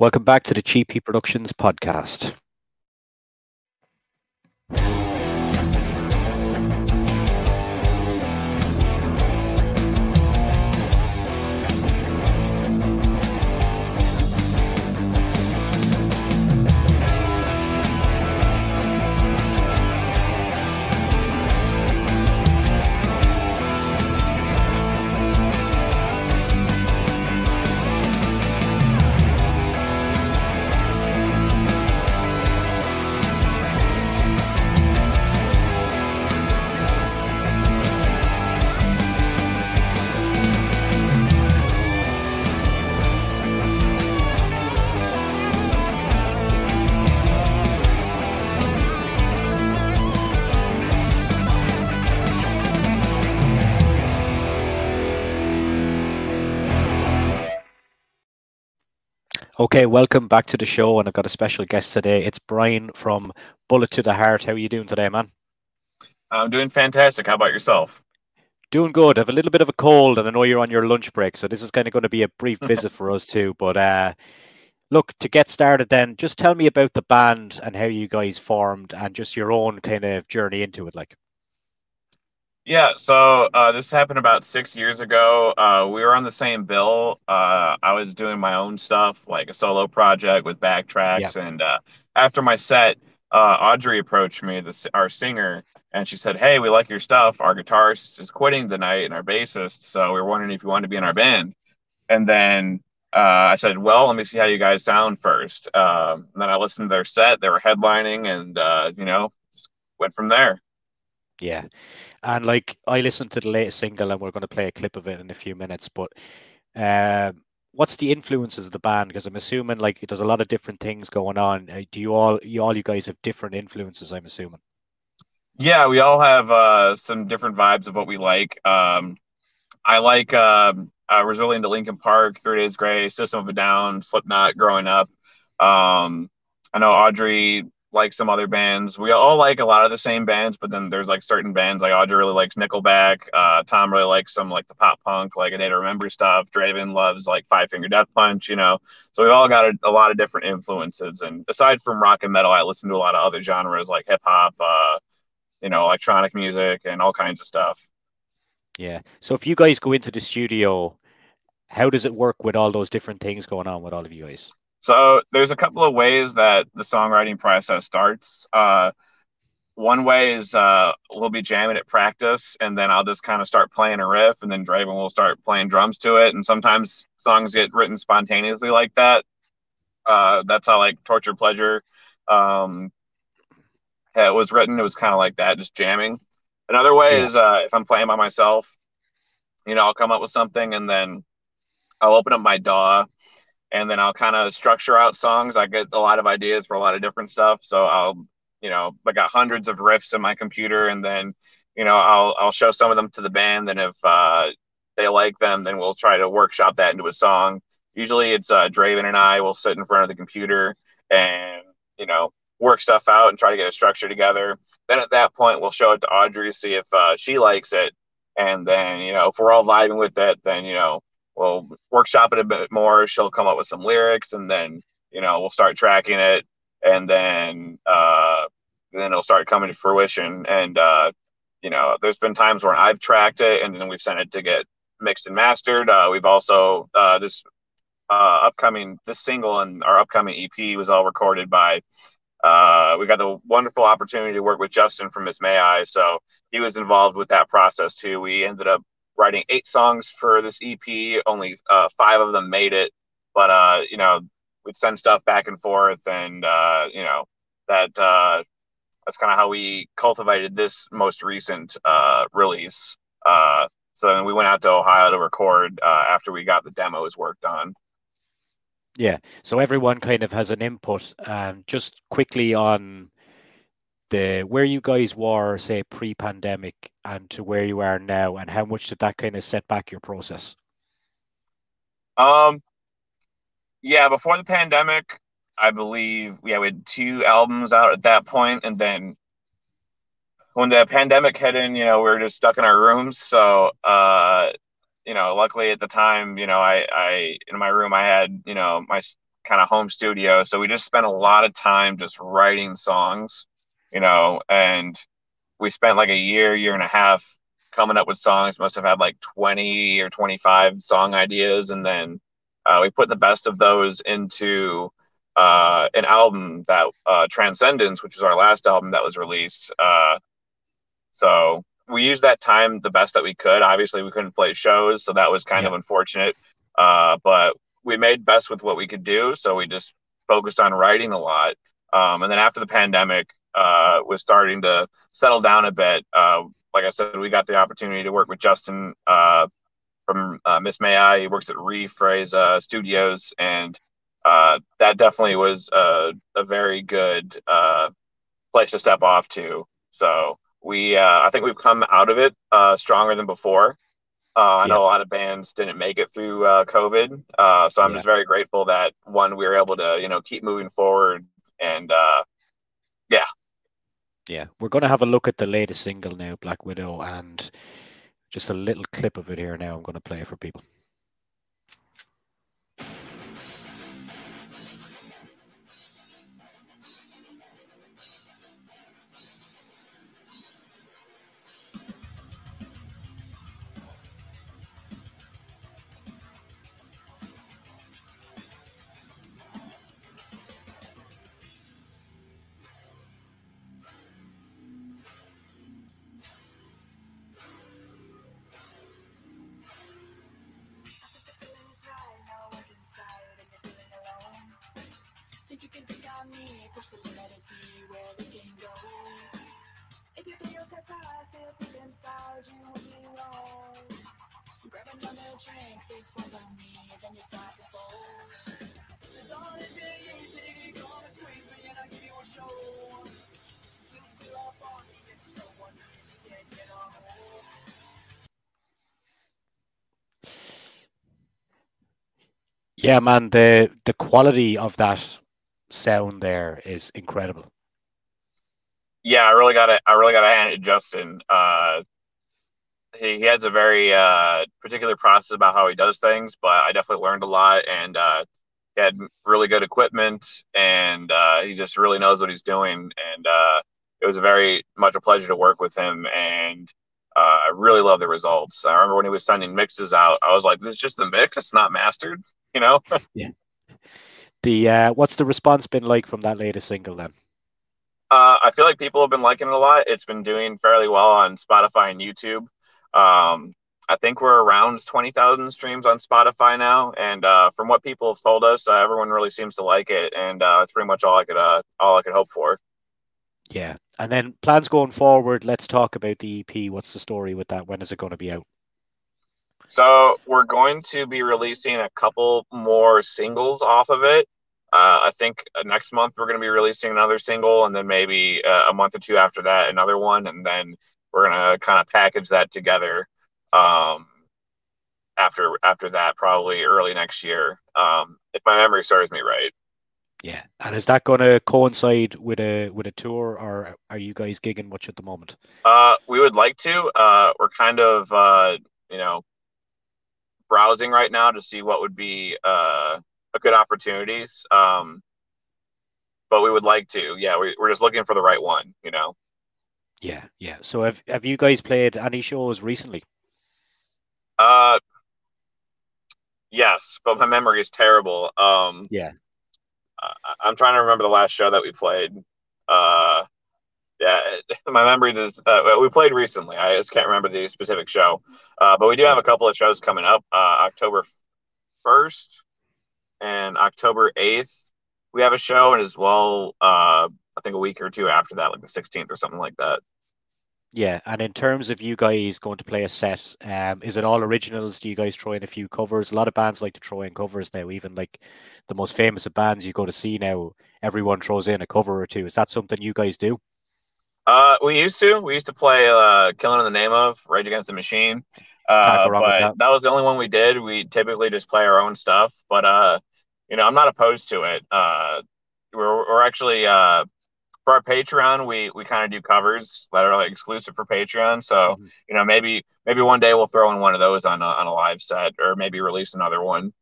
Welcome back to the Cheap Heat Productions podcast. Okay, welcome back to the show, and I've got a special guest today. It's Brian from Bullet to the Heart. How are you doing today, man? I'm doing fantastic. How about yourself? Doing good. I have a little bit of a cold, and I know you're on your lunch break, so this is kind of going to be a brief visit for us too. But uh, look, to get started, then just tell me about the band and how you guys formed, and just your own kind of journey into it, like. Yeah, so uh, this happened about six years ago. Uh, we were on the same bill. Uh, I was doing my own stuff, like a solo project with backtracks. Yeah. And uh, after my set, uh, Audrey approached me, the, our singer, and she said, Hey, we like your stuff. Our guitarist is quitting tonight and our bassist. So we are wondering if you want to be in our band. And then uh, I said, Well, let me see how you guys sound first. Um, and then I listened to their set. They were headlining and, you know, went from there. Yeah. And like I listened to the latest single, and we're going to play a clip of it in a few minutes. But um, what's the influences of the band? Because I'm assuming like there's a lot of different things going on. Uh, do you all, you all, you guys have different influences? I'm assuming. Yeah, we all have uh, some different vibes of what we like. Um, I like. Um, I was really into Linkin Park, Three Days Grace, System of a Down, Slipknot growing up. Um, I know Audrey like some other bands. We all like a lot of the same bands, but then there's like certain bands like Audrey really likes Nickelback. Uh, Tom really likes some like the pop punk, like A Day to Remember stuff. Draven loves like Five Finger Death Punch, you know. So we've all got a, a, lot of different influences. And aside from rock and metal, I listen to a lot of other genres like hip hop, uh, you know, electronic music, and all kinds of stuff. Yeah. So if you guys go into the studio, how does it work with all those different things going on with all of you guys? So there's a couple of ways that the songwriting process starts. Uh, one way is uh, we'll be jamming at practice, and then I'll just kind of start playing a riff, and then Draven will start playing drums to it. And sometimes songs get written spontaneously like that. Uh, that's how like Torture Pleasure um, it was written. It was kind of like that, just jamming. Another way yeah. is uh, if I'm playing by myself, you know, I'll come up with something, and then I'll open up my DAW and then I'll kind of structure out songs. I get a lot of ideas for a lot of different stuff. So I'll, you know, I got hundreds of riffs in my computer, and then, you know, I'll I'll show some of them to the band, and if uh, they like them, then we'll try to workshop that into a song. Usually, it's uh, Draven and I will sit in front of the computer and you know work stuff out and try to get a structure together. Then at that point, we'll show it to Audrey, see if uh, she likes it, and then you know if we're all vibing with it, then you know we'll workshop it a bit more. She'll come up with some lyrics, and then you know we'll start tracking it, and then uh, then it'll start coming to fruition. And uh, you know, there's been times where I've tracked it, and then we've sent it to get mixed and mastered. Uh, we've also uh, this uh, upcoming this single and our upcoming EP was all recorded by. Uh, we got the wonderful opportunity to work with Justin from Miss May I, so he was involved with that process too. We ended up writing eight songs for this EP. Only uh, five of them made it, but uh, you know, we'd send stuff back and forth, and uh, you know, that uh, that's kind of how we cultivated this most recent uh, release. Uh, so then we went out to Ohio to record after we got the demos worked on. Yeah, so everyone kind of has an input. And just quickly on the where you guys were say pre-pandemic and to where you are now and how much did that kind of set back your process? Um yeah before the pandemic i believe yeah, we had two albums out at that point and then when the pandemic hit in you know we were just stuck in our rooms. So uh you know luckily at the time you know i i in my room i had you know my kind of home studio. So we just spent a lot of time just writing songs, you know, and we spent like a year, year and a half coming up with songs. Must have had like 20 or 25 song ideas. And then uh, we put the best of those into uh, an album that uh, Transcendence, which was our last album that was released. Uh, so we used that time the best that we could. Obviously, we couldn't play shows, so that was kind yeah. of unfortunate. Uh, but we made best with what we could do, so we just focused on writing a lot. Um, and then after the pandemic uh, was starting to settle down a bit, uh, like I said, we got the opportunity to work with Justin uh, from uh, Miss May I. He works at Rephrase uh, Studios, and that definitely was a, a very good place to step off to. So we uh, I think we've come out of it uh, stronger than before. Uh, I yeah. know a lot of bands didn't make it through uh, COVID, uh, so I'm yeah. just very grateful that one we were able to you know keep moving forward and uh, yeah. Yeah, we're going to have a look at the latest single now, Black Widow, and just a little clip of it here now. I'm going to play for people. Push the limit and see where this. If you feel that's how I feel deep inside, you will be wrong. Grab another drink, this one's on me, then you start to fold. And squeeze I give you a show. To feel up on me, it's so get a hold. Yeah, man, the the quality of that sound there is incredible. Yeah, I really got to I really got to hand it to Justin. Uh, he, he has a very uh, particular process about how he does things, but I definitely learned a lot, and uh, he had really good equipment, and uh, he just really knows what he's doing, and uh, it was very much a pleasure to work with him, and uh, I really love the results. I remember when he was sending mixes out, I was like, "This is just the mix; it's not mastered," you know? yeah. The uh, what's the response been like from that latest single then? Uh, I feel like people have been liking it a lot. It's been doing fairly well on Spotify and YouTube. Um, I think we're around twenty thousand streams on Spotify now, and uh, from what people have told us, uh, everyone really seems to like it, and uh, that's pretty much all I could uh, all I could hope for. Yeah, and then plans going forward. Let's talk about the EP. What's the story with that? When is it going to be out? So we're going to be releasing a couple more singles off of it. Uh, I think next month we're going to be releasing another single, and then maybe uh, a month or two after that another one, and then we're going to kind of package that together. Um, after after that, probably early next year, um, if my memory serves me right. Yeah, and is that going to coincide with a with a tour, or are you guys gigging much at the moment? Uh, we would like to. Uh, we're kind of uh, you know browsing right now to see what would be uh, a good opportunities. Um, but we would like to. Yeah, we, we're just looking for the right one. You know. Yeah, yeah. So have have you guys played any shows recently? Uh, yes, but my memory is terrible. Um, yeah. I, I'm trying to remember the last show that we played. Uh, my memory does. Uh, we played recently. I just can't remember the specific show, uh, but we do have a couple of shows coming up. Uh, October first and October eighth, we have a show, and as well, uh, I think a week or two after that, like the sixteenth or something like that. Yeah, and in terms of you guys going to play a set, um, is it all originals? Do you guys throw in a few covers? A lot of bands like to throw in covers now. Even like the most famous of bands you go to see now, everyone throws in a cover or two. Is that something you guys do? Uh, we used to. We used to play uh, "Killing in the Name of" Rage Against the Machine. Uh, but that. that. was the only one we did. We typically just play our own stuff. But uh, you know, I'm not opposed to it. Uh, we're we're actually uh, for our Patreon, we we kind of do covers that are like exclusive for Patreon. So mm-hmm. you know, maybe maybe one day we'll throw in one of those on a, on a live set, or maybe release another one.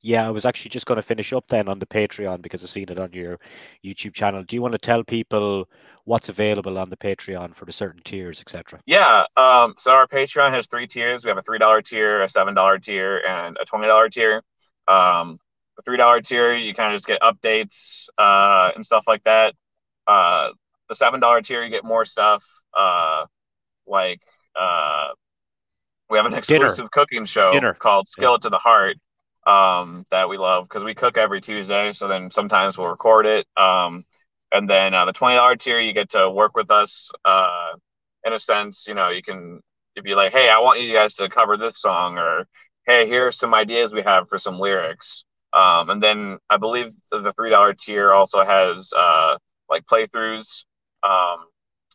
Yeah, I was actually just going to finish up then on the Patreon because I've seen it on your YouTube channel. Do you want to tell people what's available on the Patreon for the certain tiers, etc.? Yeah. Um, so our Patreon has three tiers. We have a three dollar tier, a seven dollar tier, and a twenty dollar tier. Um, the three dollar tier, you kind of just get updates uh, and stuff like that. Uh, the seven dollar tier, you get more stuff uh, like uh, we have an exclusive Dinner. cooking show Dinner. called Skillet yeah. to the Heart um, that we love because we cook every Tuesday. So then sometimes we'll record it. Um, and then uh, the twenty dollar tier, you get to work with us. Uh, in a sense, you know, you can if you like, hey, I want you guys to cover this song, or hey, here are some ideas we have for some lyrics. Um, and then I believe the three dollar tier also has uh, like playthroughs. Um,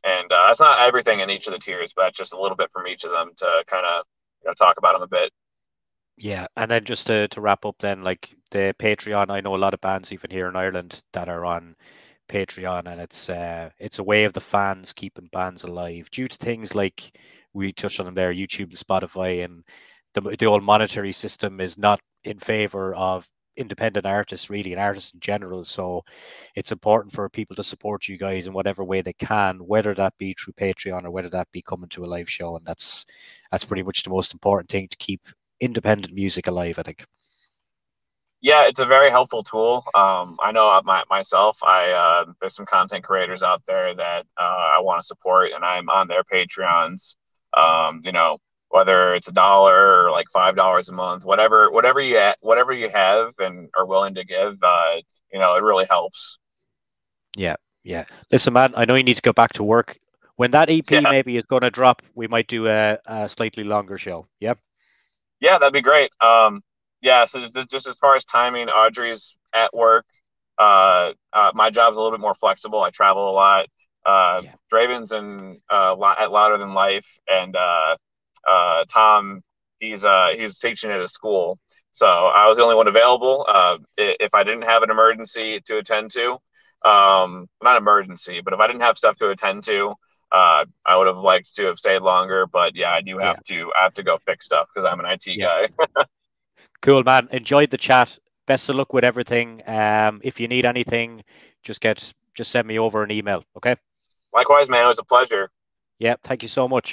and uh, that's not everything in each of the tiers, but just a little bit from each of them to kind of you know talk about them a bit. Yeah, and then just to, to wrap up, then like the Patreon, I know a lot of bands even here in Ireland that are on Patreon, and it's uh, it's a way of the fans keeping bands alive due to things like we touched on them there, YouTube and Spotify, and the the old monetary system is not in favor of independent artists really and artists in general. So it's important for people to support you guys in whatever way they can whether that be through patreon or whether that be coming to a live show. And that's that's pretty much the most important thing to keep independent music alive i think yeah it's a very helpful tool um, i know my, myself i uh, there's some content creators out there that uh, i want to support and i'm on their patreons um, you know whether it's a dollar or like five dollars a month, whatever, whatever you whatever you have and are willing to give, uh, you know, it really helps. Yeah, yeah. Listen, man, I know you need to go back to work. When that EP yeah. maybe is going to drop, we might do a, a, slightly longer show. Yeah. Yeah, that'd be great. Um, yeah. So just as far as timing, Audrey's at work. Uh, uh, my job's a little bit more flexible. I travel a lot. Uh, yeah. Draven's in uh, at Louder Than Life, and uh, uh, Tom, he's uh, he's teaching at a school, so I was the only one available. Uh, if I didn't have an emergency to attend to, um, not emergency, but if I didn't have stuff to attend to, uh, I would have liked to have stayed longer. But yeah, I do have yeah. to. I have to go fix stuff because I'm an IT yeah. guy. cool, man. Enjoyed the chat. Best of luck with everything. Um, if you need anything, just get just send me over an email. Okay. Likewise, man. It was a pleasure. Yeah. Thank you so much.